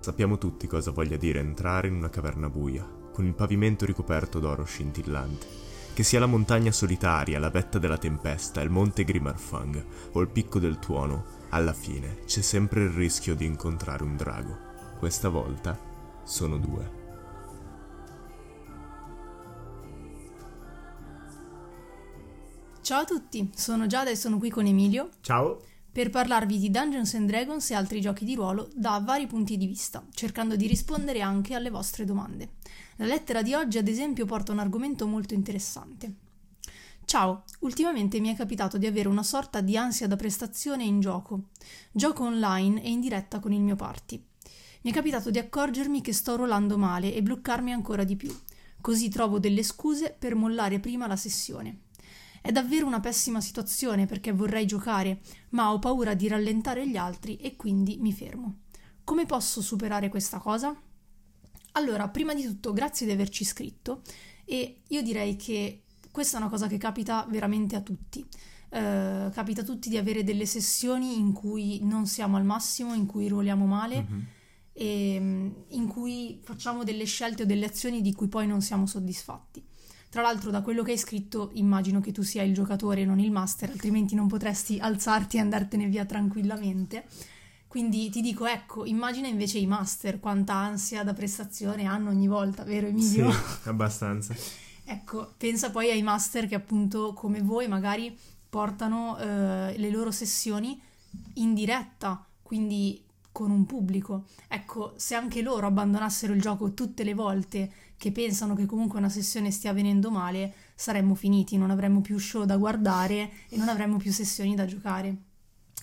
Sappiamo tutti cosa voglia dire entrare in una caverna buia, con il pavimento ricoperto d'oro scintillante. Che sia la montagna solitaria, la vetta della tempesta, il monte Grimarfang o il picco del tuono, alla fine c'è sempre il rischio di incontrare un drago. Questa volta sono due. Ciao a tutti, sono Giada e sono qui con Emilio Ciao! Per parlarvi di Dungeons and Dragons e altri giochi di ruolo da vari punti di vista, cercando di rispondere anche alle vostre domande. La lettera di oggi, ad esempio, porta un argomento molto interessante. Ciao, ultimamente mi è capitato di avere una sorta di ansia da prestazione in gioco. Gioco online e in diretta con il mio party. Mi è capitato di accorgermi che sto rollando male e bloccarmi ancora di più. Così trovo delle scuse per mollare prima la sessione. È davvero una pessima situazione perché vorrei giocare, ma ho paura di rallentare gli altri e quindi mi fermo. Come posso superare questa cosa? Allora, prima di tutto, grazie di averci scritto e io direi che questa è una cosa che capita veramente a tutti. Eh, capita a tutti di avere delle sessioni in cui non siamo al massimo, in cui ruoliamo male Mhm. e mm, in cui facciamo delle scelte o delle azioni di cui poi non siamo soddisfatti. Tra l'altro, da quello che hai scritto, immagino che tu sia il giocatore e non il master, altrimenti non potresti alzarti e andartene via tranquillamente. Quindi ti dico, ecco, immagina invece i master, quanta ansia da prestazione hanno ogni volta, vero Sì, Emilio? abbastanza. Ecco, pensa poi ai master che appunto come voi magari portano eh, le loro sessioni in diretta, quindi con un pubblico. Ecco, se anche loro abbandonassero il gioco tutte le volte che pensano che comunque una sessione stia venendo male, saremmo finiti, non avremmo più show da guardare e non avremmo più sessioni da giocare.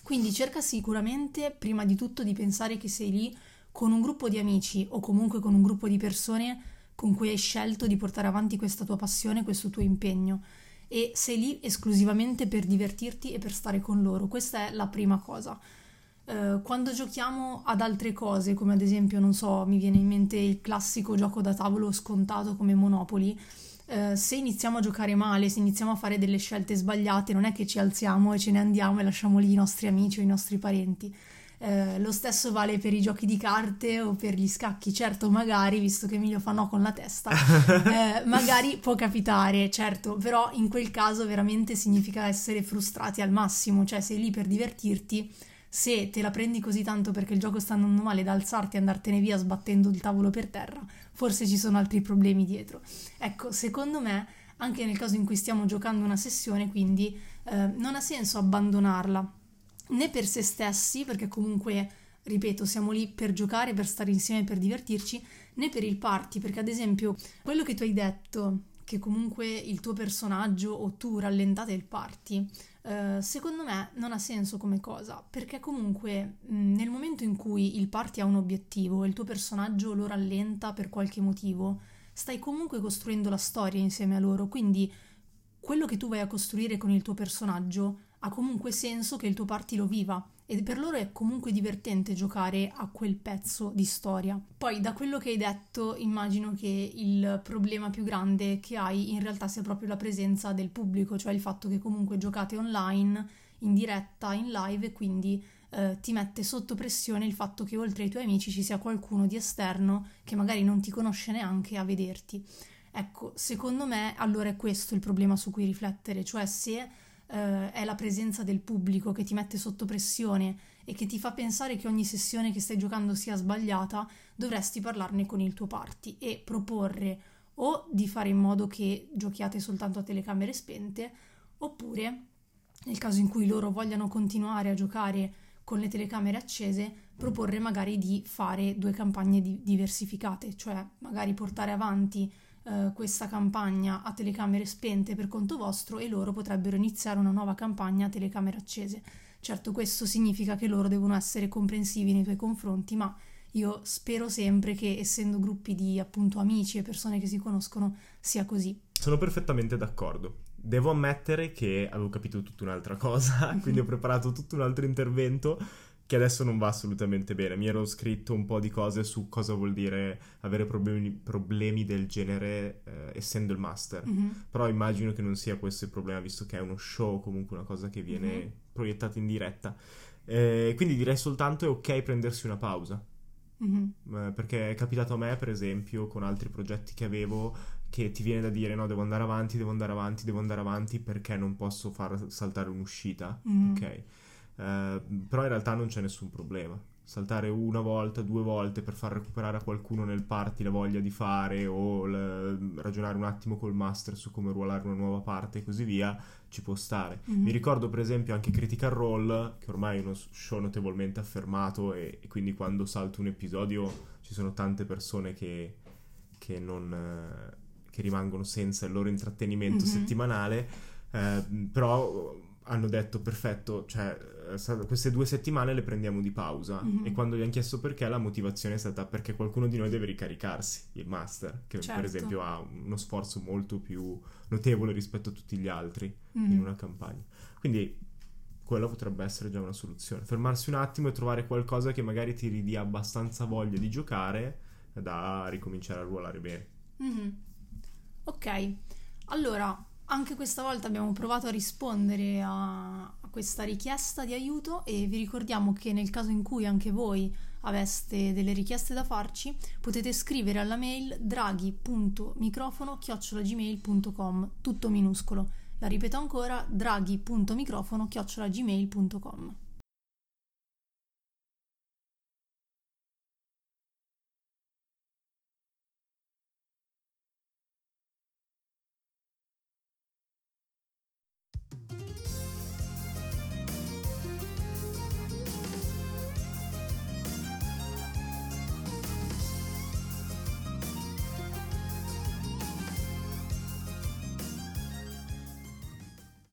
Quindi cerca sicuramente prima di tutto di pensare che sei lì con un gruppo di amici o comunque con un gruppo di persone con cui hai scelto di portare avanti questa tua passione, questo tuo impegno e sei lì esclusivamente per divertirti e per stare con loro. Questa è la prima cosa. Eh, quando giochiamo ad altre cose, come ad esempio, non so, mi viene in mente il classico gioco da tavolo scontato come Monopoli, eh, se iniziamo a giocare male, se iniziamo a fare delle scelte sbagliate, non è che ci alziamo e ce ne andiamo e lasciamo lì i nostri amici o i nostri parenti. Eh, lo stesso vale per i giochi di carte o per gli scacchi. Certo, magari, visto che Emilio fa no con la testa, eh, magari può capitare, certo, però in quel caso veramente significa essere frustrati al massimo, cioè sei lì per divertirti. Se te la prendi così tanto perché il gioco sta andando male da alzarti e andartene via sbattendo il tavolo per terra, forse ci sono altri problemi dietro. Ecco, secondo me, anche nel caso in cui stiamo giocando una sessione, quindi eh, non ha senso abbandonarla né per se stessi, perché comunque, ripeto, siamo lì per giocare, per stare insieme, per divertirci, né per il party, perché ad esempio quello che tu hai detto, che comunque il tuo personaggio o tu rallentate il party, eh, secondo me non ha senso come cosa, perché comunque mh, nel momento in cui il party ha un obiettivo e il tuo personaggio lo rallenta per qualche motivo, stai comunque costruendo la storia insieme a loro, quindi quello che tu vai a costruire con il tuo personaggio ha comunque senso che il tuo party lo viva e per loro è comunque divertente giocare a quel pezzo di storia. Poi da quello che hai detto immagino che il problema più grande che hai in realtà sia proprio la presenza del pubblico, cioè il fatto che comunque giocate online, in diretta, in live e quindi eh, ti mette sotto pressione il fatto che oltre ai tuoi amici ci sia qualcuno di esterno che magari non ti conosce neanche a vederti. Ecco, secondo me allora è questo il problema su cui riflettere, cioè se eh, è la presenza del pubblico che ti mette sotto pressione e che ti fa pensare che ogni sessione che stai giocando sia sbagliata, dovresti parlarne con il tuo party e proporre o di fare in modo che giochiate soltanto a telecamere spente, oppure nel caso in cui loro vogliano continuare a giocare con le telecamere accese, proporre magari di fare due campagne di- diversificate, cioè magari portare avanti eh, questa campagna a telecamere spente per conto vostro e loro potrebbero iniziare una nuova campagna a telecamere accese. Certo, questo significa che loro devono essere comprensivi nei tuoi confronti, ma io spero sempre che, essendo gruppi di appunto amici e persone che si conoscono, sia così. Sono perfettamente d'accordo. Devo ammettere che avevo capito tutta un'altra cosa, quindi ho preparato tutto un altro intervento che adesso non va assolutamente bene. Mi ero scritto un po' di cose su cosa vuol dire avere problemi, problemi del genere eh, essendo il master. Mhm. Però immagino che non sia questo il problema, visto che è uno show, comunque una cosa che viene Mhm. proiettata in diretta. Eh, quindi direi soltanto è ok prendersi una pausa. Mhm. Eh, perché è capitato a me, per esempio, con altri progetti che avevo, che ti viene da dire no, devo andare avanti, devo andare avanti, devo andare avanti perché non posso far saltare un'uscita. Mhm. Ok. Eh, però in realtà non c'è nessun problema. Saltare una volta, due volte per far recuperare a qualcuno nel party la voglia di fare o l- ragionare un attimo col master su come ruolare una nuova parte e così via, ci può stare. Mhm. Mi ricordo per esempio anche Critical Role, che ormai è uno show notevolmente affermato e, e quindi quando salto un episodio ci sono tante persone che, che non... eh, che rimangono senza il loro intrattenimento Mhm. settimanale, eh, però hanno detto perfetto, cioè eh, queste due settimane le prendiamo di pausa Mhm. e quando gli hanno chiesto perché la motivazione è stata perché qualcuno di noi deve ricaricarsi, il master, che Certo. per esempio ha uno sforzo molto più notevole rispetto a tutti gli altri Mhm. in una campagna. Quindi quella potrebbe essere già una soluzione. Fermarsi un attimo e trovare qualcosa che magari ti ridia abbastanza voglia di giocare da ricominciare a ruolare bene. Mhm. Ok, allora anche questa volta abbiamo provato a rispondere a, questa richiesta di aiuto e vi ricordiamo che nel caso in cui anche voi aveste delle richieste da farci potete scrivere alla mail draghi.microfono-gmail.com tutto minuscolo. La ripeto ancora draghi.microfono-gmail.com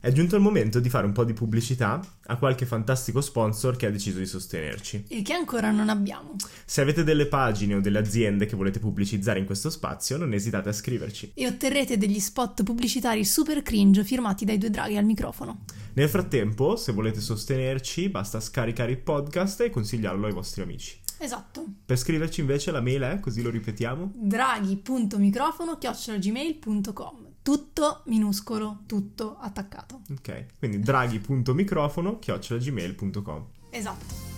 È giunto il momento di fare un po' di pubblicità a qualche fantastico sponsor che ha deciso di sostenerci. e che ancora non abbiamo. Se avete delle pagine o delle aziende che volete pubblicizzare in questo spazio, non esitate a scriverci. E otterrete degli spot pubblicitari super cringe firmati dai due draghi al microfono. Nel frattempo, se volete sostenerci, basta scaricare il podcast e consigliarlo ai vostri amici. Esatto. Per scriverci invece la mail è, così lo ripetiamo, draghi.microfono-gmail.com Tutto minuscolo, tutto attaccato. ok? Quindi draghi.microfono chiocciolagmail.com Esatto.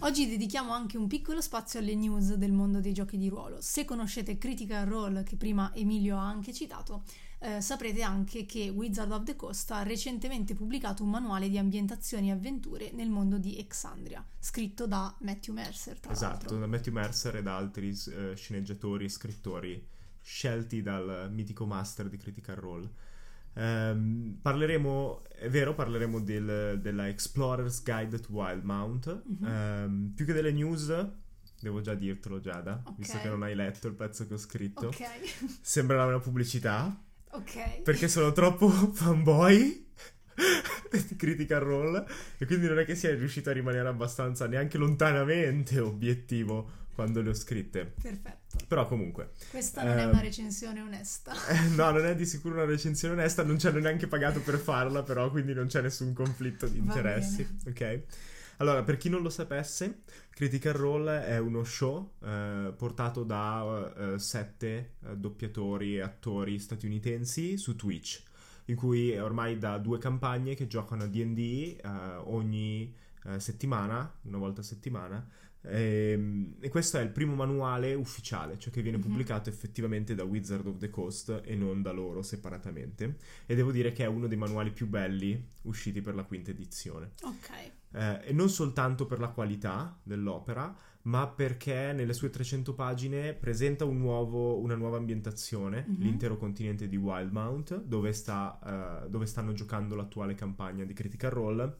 Oggi dedichiamo anche un piccolo spazio alle news del mondo dei giochi di ruolo. Se conoscete Critical Role, che prima Emilio ha anche citato, eh, saprete anche che Wizard of the Coast ha recentemente pubblicato un manuale di ambientazioni e avventure nel mondo di Exandria, scritto da Matthew Mercer, tra Esatto, l'altro. da Matthew Mercer e da altri eh, sceneggiatori e scrittori scelti dal mitico master di Critical Role. Ehm, parleremo, è vero, parleremo del- della Explorer's Guide to Wildmount. Mhm. Ehm, più che delle news, devo già dirtelo Giada, Ok. visto che non hai letto il pezzo che ho scritto. Ok, Sembrerà una pubblicità, ok. perché sono troppo fanboy Critical Role e quindi non è che sia riuscito a rimanere abbastanza neanche lontanamente obiettivo quando le ho scritte. Perfetto. Però comunque, Questa non è Ehm, una recensione onesta. eh, no, non è di sicuro una recensione onesta, non ci hanno neanche pagato per farla, però quindi non c'è nessun conflitto di Va interessi, ok? Allora, per chi non lo sapesse, Critical Role è uno show eh, portato da eh, sette eh, doppiatori e attori statunitensi su Twitch, in cui ormai da due campagne che giocano a D&D eh, ogni eh, settimana, una volta a settimana, Ehm, E, questo è il primo manuale ufficiale, cioè che viene Mhm. pubblicato effettivamente da Wizard of the Coast e non da loro separatamente. E devo dire che è uno dei manuali più belli usciti per la quinta edizione. Ok. Eh, e non soltanto per la qualità dell'opera, ma perché nelle sue 300 pagine presenta un nuovo- una nuova ambientazione, Mhm. l'intero continente di Wildmount, dove, sta, eh, dove stanno giocando l'attuale campagna di Critical Role.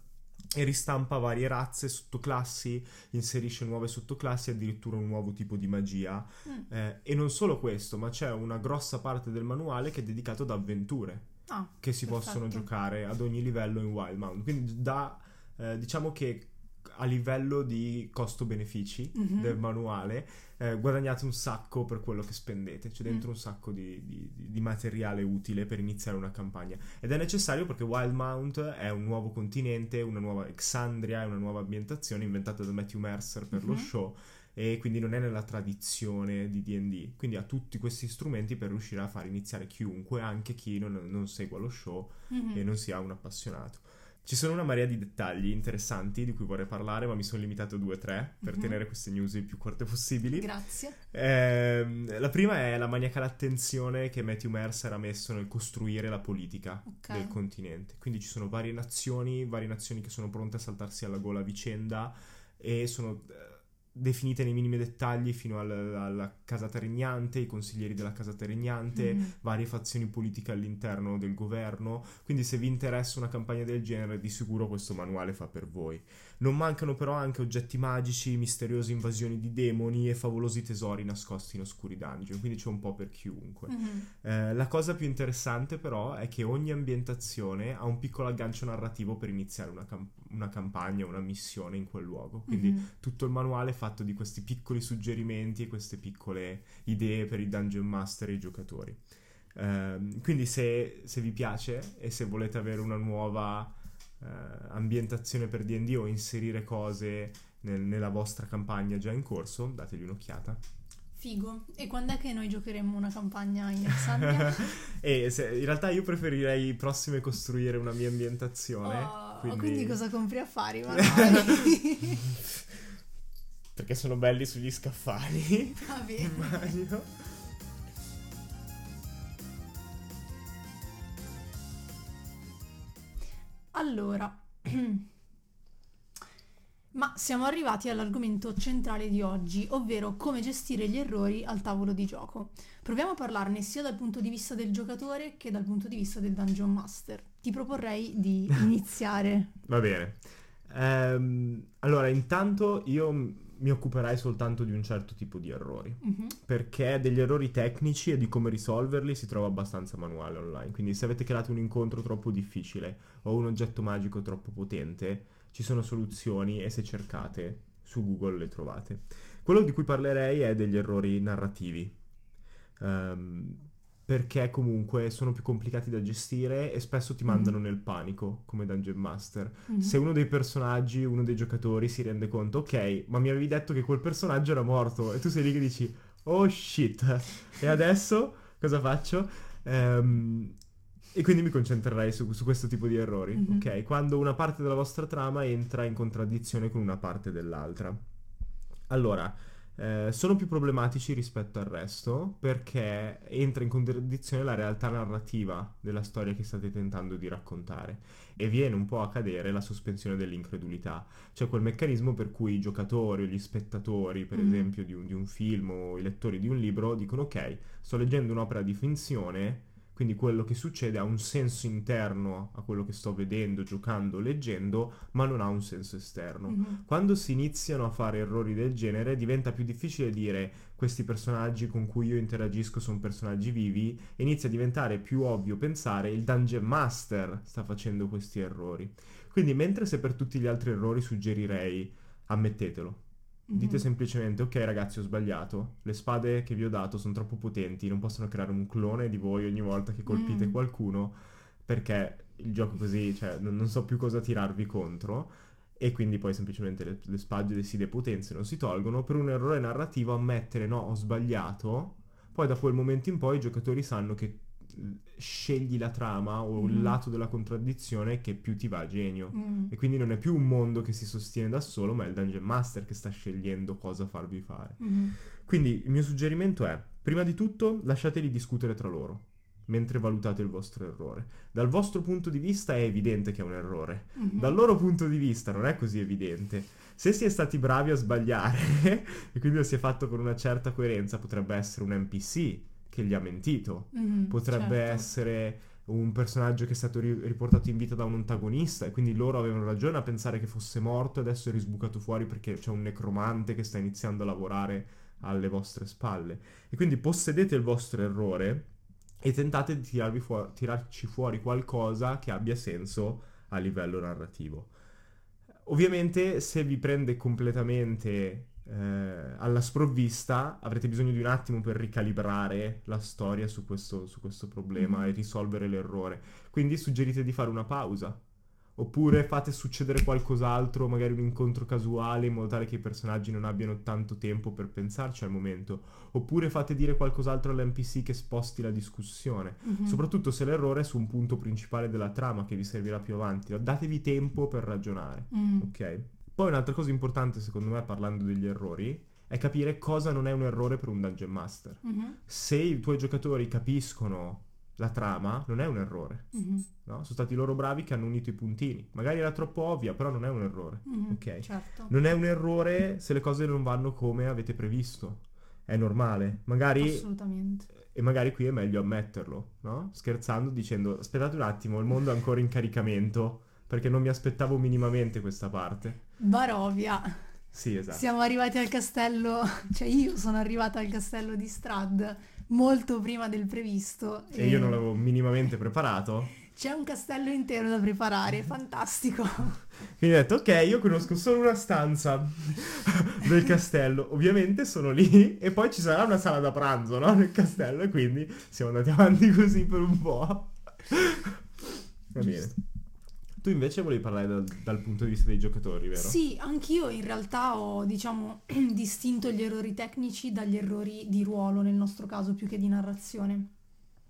E ristampa varie razze, sottoclassi, inserisce nuove sottoclassi, addirittura un nuovo tipo di magia. Mm. Eh, e non solo questo, ma c'è una grossa parte del manuale che è dedicato ad avventure Ah, che si Perfetto. possono giocare ad ogni livello in Wildmount. Quindi da eh, diciamo che a livello di costo-benefici Mhm. del manuale eh, guadagnate un sacco per quello che spendete. C'è dentro Mm. un sacco di, di- di materiale utile per iniziare una campagna. Ed è necessario perché Wildmount è un nuovo continente, una nuova Exandria, è una nuova ambientazione inventata da Matthew Mercer per lo Mhm. show e quindi non è nella tradizione di D&D. Quindi ha tutti questi strumenti per riuscire a far iniziare chiunque, anche chi non, non segua lo show mhm. e non sia un appassionato. Ci sono una marea di dettagli interessanti di cui vorrei parlare, ma mi sono limitato a due o tre per Mhm. tenere queste news il più corte possibili. Grazie. Ehm, la prima è la maniacale attenzione che Matthew Mercer ha messo nel costruire la politica Ok. del continente. Quindi ci sono varie nazioni, varie nazioni che sono pronte a saltarsi alla gola a vicenda e sono eh, definite nei minimi dettagli fino al- alla casata regnante, i consiglieri della casata regnante, Mhm. varie fazioni politiche all'interno del governo. Quindi se vi interessa una campagna del genere, di sicuro questo manuale fa per voi. Non mancano però anche oggetti magici, misteriose invasioni di demoni e favolosi tesori nascosti in oscuri dungeon, quindi c'è un po' per chiunque. Mhm. Eh, la cosa più interessante però è che ogni ambientazione ha un piccolo aggancio narrativo per iniziare una, cam- una campagna, una missione in quel luogo. Quindi Mhm. tutto il manuale è fatto di questi piccoli suggerimenti e queste piccole idee per i dungeon master e i giocatori. Ehm, quindi se, se vi piace e se volete avere una nuova eh, ambientazione per D&D o inserire cose nel- nella vostra campagna già in corso, dategli un'occhiata. Figo. E quando è che noi giocheremo una campagna in Alessandria? e se- in realtà io preferirei prossime costruire una mia ambientazione. Oh, quindi... quindi... cosa compri affari? Ma Perché sono belli sugli scaffali. Va bene. Allora, ma siamo arrivati all'argomento centrale di oggi, ovvero come gestire gli errori al tavolo di gioco. Proviamo a parlarne sia dal punto di vista del giocatore che dal punto di vista del Dungeon Master. Ti proporrei di iniziare. Va bene. Ehm, allora, intanto io mi occuperai soltanto di un certo tipo di errori. Mhm. Perché degli errori tecnici e di come risolverli si trova abbastanza manuale online. Quindi se avete creato un incontro troppo difficile o un oggetto magico troppo potente, ci sono soluzioni e se cercate su Google le trovate. Quello di cui parlerei è degli errori narrativi. Ehm, perché comunque sono più complicati da gestire e spesso ti mandano nel panico come Dungeon Master. Mhm. Se uno dei personaggi, uno dei giocatori si rende conto, ok, ma mi avevi detto che quel personaggio era morto e tu sei lì che dici, oh shit, e adesso cosa faccio? Ehm, e quindi mi concentrerei su, su questo tipo di errori, Mhm. ok? Quando una parte della vostra trama entra in contraddizione con una parte dell'altra. Allora, eh, sono più problematici rispetto al resto perché entra in contraddizione la realtà narrativa della storia che state tentando di raccontare e viene un po' a cadere la sospensione dell'incredulità, cioè quel meccanismo per cui i giocatori o gli spettatori, per Mhm. esempio, di un, di un film o i lettori di un libro dicono ok, sto leggendo un'opera di finzione, quindi quello che succede ha un senso interno a quello che sto vedendo, giocando, leggendo, ma non ha un senso esterno. Mhm. Quando si iniziano a fare errori del genere diventa più difficile dire questi personaggi con cui io interagisco sono personaggi vivi e inizia a diventare più ovvio pensare il Dungeon Master sta facendo questi errori. Quindi mentre se per tutti gli altri errori suggerirei ammettetelo. Dite Mhm. semplicemente ok ragazzi ho sbagliato, le spade che vi ho dato sono troppo potenti, non possono creare un clone di voi ogni volta che colpite Mm. qualcuno perché il gioco così, cioè non, non so più cosa tirarvi contro e quindi poi semplicemente le, le spade si depotenze non si tolgono per un errore narrativo ammettere no ho sbagliato poi da quel momento in poi i giocatori sanno che scegli la trama o il Mhm. lato della contraddizione che più ti va a genio Mm. e quindi non è più un mondo che si sostiene da solo ma è il Dungeon Master che sta scegliendo cosa farvi fare Mhm. quindi il mio suggerimento è prima di tutto lasciateli discutere tra loro mentre valutate il vostro errore dal vostro punto di vista è evidente che è un errore Mhm. dal loro punto di vista non è così evidente. Se si è stati bravi a sbagliare e quindi lo si è fatto con una certa coerenza, potrebbe essere un NPC che gli ha mentito, Mhm, potrebbe certo. essere un personaggio che è stato ri- riportato in vita da un antagonista e quindi loro avevano ragione a pensare che fosse morto e adesso è risbucato fuori perché c'è un necromante che sta iniziando a lavorare alle vostre spalle. E quindi possedete il vostro errore e tentate di tirarvi fuori- tirarci fuori qualcosa che abbia senso a livello narrativo. Ovviamente se vi prende completamente eh, alla sprovvista avrete bisogno di un attimo per ricalibrare la storia su questo, su questo problema Mhm. e risolvere l'errore. Quindi suggerite di fare una pausa Oppure fate succedere qualcos'altro, magari un incontro casuale, in modo tale che i personaggi non abbiano tanto tempo per pensarci al momento. Oppure fate dire qualcos'altro all'NPC che sposti la discussione. Mhm. Soprattutto se l'errore è su un punto principale della trama che vi servirà più avanti. Datevi tempo per ragionare, Mm. ok? Poi un'altra cosa importante, secondo me, parlando degli errori, è capire cosa non è un errore per un Dungeon Master. Mhm. Se i tuoi giocatori capiscono la trama, non è un errore. Mhm. No? Sono stati loro bravi che hanno unito i puntini. Magari era troppo ovvia, però non è un errore. Mhm. Ok. Certo. Non è un errore se le cose non vanno come avete previsto. È normale. Magari Assolutamente. e magari qui è meglio ammetterlo, no? Scherzando dicendo "Aspettate un attimo, il mondo è ancora in caricamento perché non mi aspettavo minimamente questa parte". Barovia. Sì, esatto. Siamo arrivati al castello, cioè io sono arrivata al castello di Strad molto prima del previsto. E io non l'avevo minimamente preparato. C'è un castello intero da preparare, fantastico. Quindi ho detto, ok, io conosco solo una stanza del castello. Ovviamente sono lì e poi ci sarà una sala da pranzo, no? Nel castello e quindi siamo andati avanti così per un po'. Va bene. Tu invece volevi parlare dal, dal punto di vista dei giocatori, vero? Sì, anch'io in realtà ho, diciamo, distinto gli errori tecnici dagli errori di ruolo, nel nostro caso, più che di narrazione.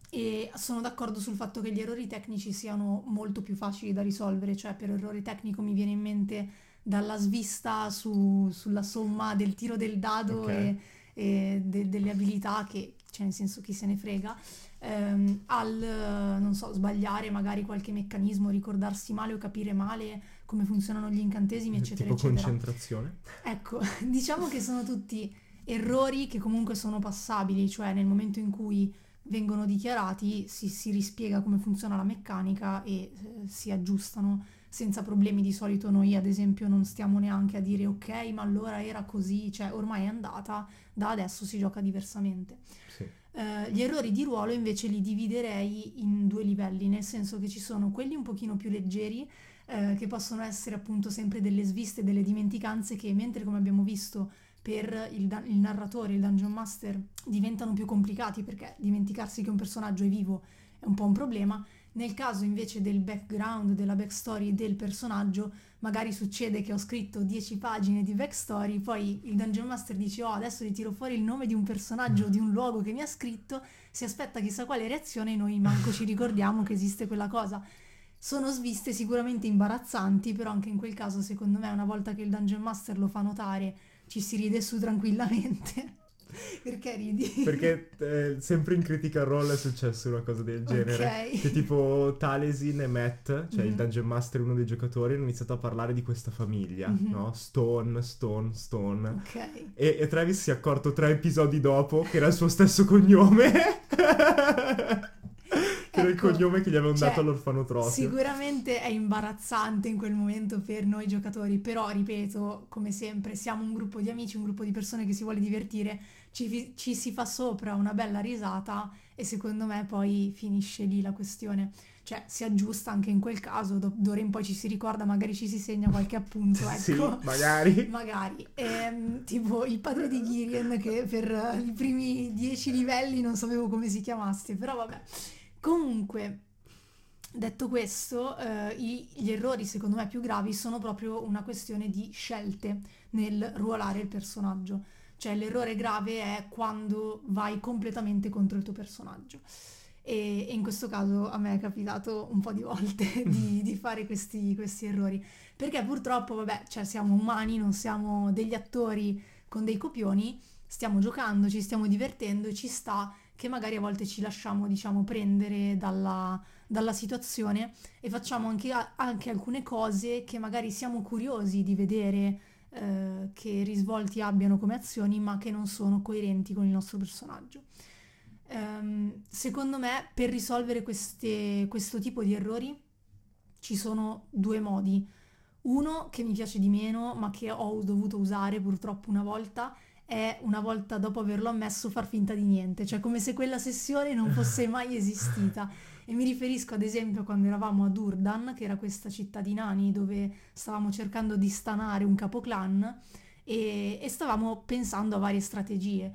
E sono d'accordo sul fatto che gli errori tecnici siano molto più facili da risolvere, cioè per errore tecnico mi viene in mente dalla svista su- sulla somma del tiro del dado Ok. e, e de- delle abilità, che, cioè nel senso chi se ne frega, ehm, al, eh, non so, sbagliare magari qualche meccanismo, ricordarsi male o capire male come funzionano gli incantesimi, eccetera, tipo eccetera. concentrazione. Ecco, diciamo che sono tutti errori che comunque sono passabili, cioè nel momento in cui vengono dichiarati si, si rispiega come funziona la meccanica e eh, si aggiustano senza problemi. Di solito noi ad esempio non stiamo neanche a dire ok, ma allora era così, cioè ormai è andata, da adesso si gioca diversamente. Sì. Eh, gli errori di ruolo invece li dividerei in due livelli, nel senso che ci sono quelli un pochino più leggeri, eh, che possono essere appunto sempre delle sviste, delle dimenticanze che mentre come abbiamo visto per il, da- il narratore, il dungeon master, diventano più complicati perché dimenticarsi che un personaggio è vivo è un po' un problema. Nel caso invece del background, della backstory del personaggio, magari succede che ho scritto 10 pagine di backstory, poi il Dungeon Master dice oh adesso gli tiro fuori il nome di un personaggio o di un luogo che mi ha scritto, si aspetta chissà quale reazione e noi manco ci ricordiamo che esiste quella cosa. Sono sviste sicuramente imbarazzanti, però anche in quel caso secondo me una volta che il Dungeon Master lo fa notare ci si ride su tranquillamente. Perché ridi? Perché eh, sempre in Critical Role è successo una cosa del genere. Ok. Che tipo Talesin e Matt, cioè il Mhm. Dungeon Master, uno dei giocatori, hanno iniziato a parlare di questa famiglia, Mhm. no? Stone, Stone, Stone. Ok. E, e Travis si è accorto tre episodi dopo che era il suo stesso cognome. che era il Ecco, cognome che gli avevano cioè, dato all'orfanotrofio. Sicuramente è imbarazzante in quel momento per noi giocatori, però ripeto, come sempre, siamo un gruppo di amici, un gruppo di persone che si vuole divertire, ci, ci si fa sopra una bella risata e secondo me poi finisce lì la questione. Cioè si aggiusta anche in quel caso, do- d'ora in poi ci si ricorda, magari ci si segna qualche appunto, Sì, ecco. magari. Magari, Ehm, tipo il padre di Girion che per eh, i primi dieci livelli non sapevo come si chiamasse, però vabbè. Comunque, detto questo, eh, gli errori secondo me più gravi sono proprio una questione di scelte nel ruolare il personaggio. Cioè l'errore grave è quando vai completamente contro il tuo personaggio. E, e in questo caso a me è capitato un po' di volte di, di fare questi, questi errori. Perché purtroppo, vabbè, cioè siamo umani, non siamo degli attori con dei copioni, stiamo giocando, ci stiamo divertendo ci sta che magari a volte ci lasciamo, diciamo, prendere dalla, dalla situazione e facciamo anche, anche alcune cose che magari siamo curiosi di vedere eh, che risvolti abbiano come azioni, ma che non sono coerenti con il nostro personaggio. Ehm, secondo me, per risolvere queste- questo tipo di errori ci sono due modi. Uno che mi piace di meno, ma che ho dovuto usare purtroppo una volta, è una volta dopo averlo ammesso far finta di niente, cioè come se quella sessione non fosse mai esistita. E mi riferisco ad esempio quando eravamo a Durdan, che era questa città di nani dove stavamo cercando di stanare un capoclan e, e stavamo pensando a varie strategie.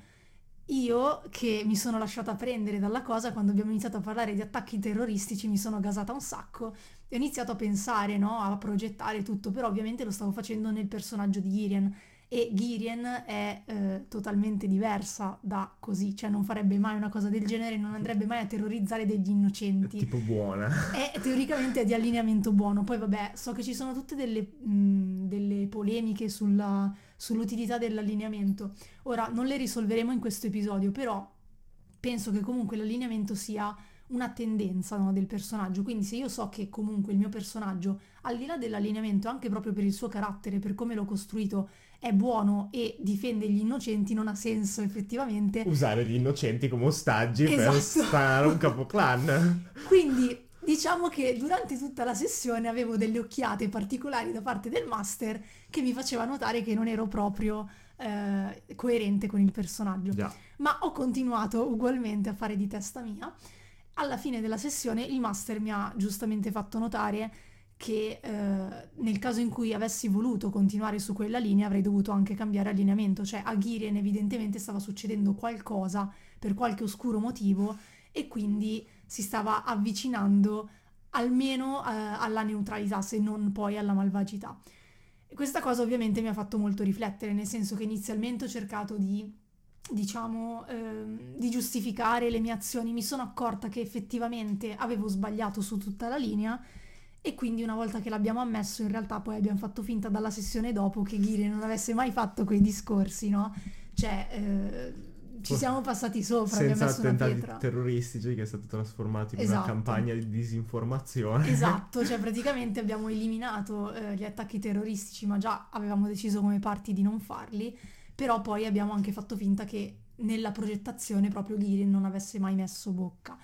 io che mi sono lasciata prendere dalla cosa, quando abbiamo iniziato a parlare di attacchi terroristici mi sono gasata un sacco e ho iniziato a pensare, no, a progettare tutto, però ovviamente lo stavo facendo nel personaggio di Girian e Girien è eh, totalmente diversa da così, cioè non farebbe mai una cosa del genere, non andrebbe mai a terrorizzare degli innocenti. È tipo buona. È teoricamente è di allineamento buono, poi vabbè, so che ci sono tutte delle, mh, delle polemiche sulla, sull'utilità dell'allineamento. Ora, non le risolveremo in questo episodio, però penso che comunque l'allineamento sia una tendenza no, del personaggio. Quindi se io so che comunque il mio personaggio, al di là dell'allineamento, anche proprio per il suo carattere, per come l'ho costruito, è buono e difende gli innocenti, non ha senso effettivamente usare gli innocenti come ostaggi esatto. per sparare un capoclan. Quindi diciamo che durante tutta la sessione avevo delle occhiate particolari da parte del master che mi faceva notare che non ero proprio eh, coerente con il personaggio. Yeah. Ma ho continuato ugualmente a fare di testa mia. Alla fine della sessione il master mi ha giustamente fatto notare che eh, nel caso in cui avessi voluto continuare su quella linea avrei dovuto anche cambiare allineamento, cioè a Girien evidentemente stava succedendo qualcosa per qualche oscuro motivo e quindi si stava avvicinando almeno eh, alla neutralità, se non poi alla malvagità. Questa cosa ovviamente mi ha fatto molto riflettere, nel senso che inizialmente ho cercato di, diciamo, eh, di giustificare le mie azioni, mi sono accorta che effettivamente avevo sbagliato su tutta la linea e quindi una volta che l'abbiamo ammesso, in realtà poi abbiamo fatto finta dalla sessione dopo che Ghiri non avesse mai fatto quei discorsi, no? Cioè, eh, ci siamo passati sopra, Senza abbiamo messo una pietra. terroristici che è stato trasformato in esatto. una campagna di disinformazione. Esatto, cioè praticamente abbiamo eliminato eh, gli attacchi terroristici, ma già avevamo deciso come parti di non farli, però poi abbiamo anche fatto finta che nella progettazione proprio Ghiri non avesse mai messo bocca.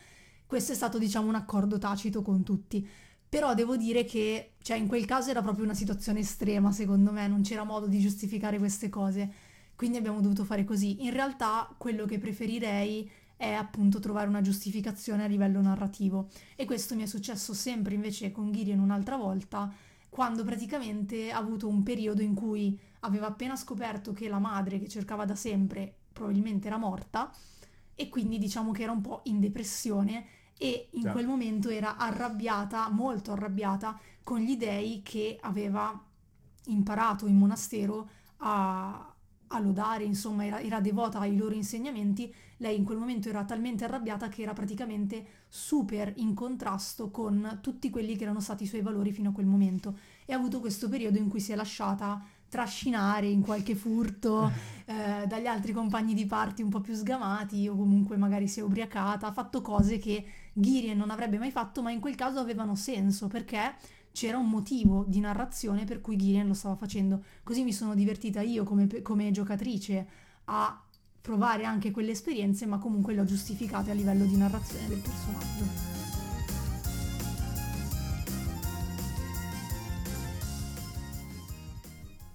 Questo è stato, diciamo, un accordo tacito con tutti. Però devo dire che, cioè, in quel caso era proprio una situazione estrema, secondo me, non c'era modo di giustificare queste cose. Quindi abbiamo dovuto fare così. In realtà, quello che preferirei è appunto trovare una giustificazione a livello narrativo. E questo mi è successo sempre invece con Gideon un'altra volta, quando praticamente ha avuto un periodo in cui aveva appena scoperto che la madre che cercava da sempre probabilmente era morta e quindi diciamo che era un po' in depressione e in Già. quel momento era arrabbiata, molto arrabbiata, con gli dei che aveva imparato in monastero a, a lodare, insomma era, era, devota ai loro insegnamenti, lei in quel momento era talmente arrabbiata che era praticamente super in contrasto con tutti quelli che erano stati i suoi valori fino a quel momento e ha avuto questo periodo in cui si è lasciata trascinare in qualche furto eh, dagli altri compagni di parti un po' più sgamati o comunque magari si è ubriacata, ha fatto cose che Girien non avrebbe mai fatto, ma in quel caso avevano senso perché c'era un motivo di narrazione per cui Girien lo stava facendo. Così mi sono divertita io come, come giocatrice a provare anche quelle esperienze, ma comunque le ho giustificate a livello di narrazione del personaggio.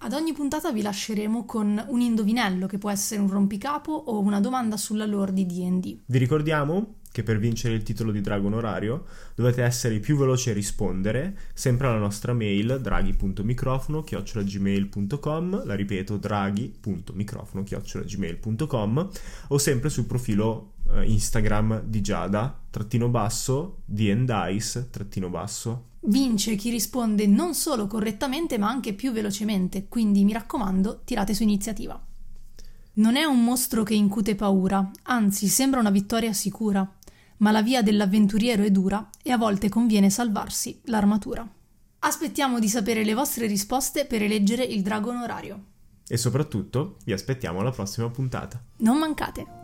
Ad ogni puntata vi lasceremo con un indovinello che può essere un rompicapo o una domanda sulla lore di D&D. Vi ricordiamo che per vincere il titolo di Dragon Orario dovete essere i più veloci a rispondere sempre alla nostra mail draghi.microfono chiocciolagmail.com la ripeto draghi.microfono chiocciolagmail.com o sempre sul profilo eh, Instagram di Giada trattino basso dice trattino basso. Vince chi risponde non solo correttamente ma anche più velocemente quindi mi raccomando tirate su iniziativa. Non è un mostro che incute paura, anzi sembra una vittoria sicura ma la via dell'avventuriero è dura e a volte conviene salvarsi l'armatura. Aspettiamo di sapere le vostre risposte per eleggere il dragon orario. E soprattutto vi aspettiamo alla prossima puntata. Non mancate!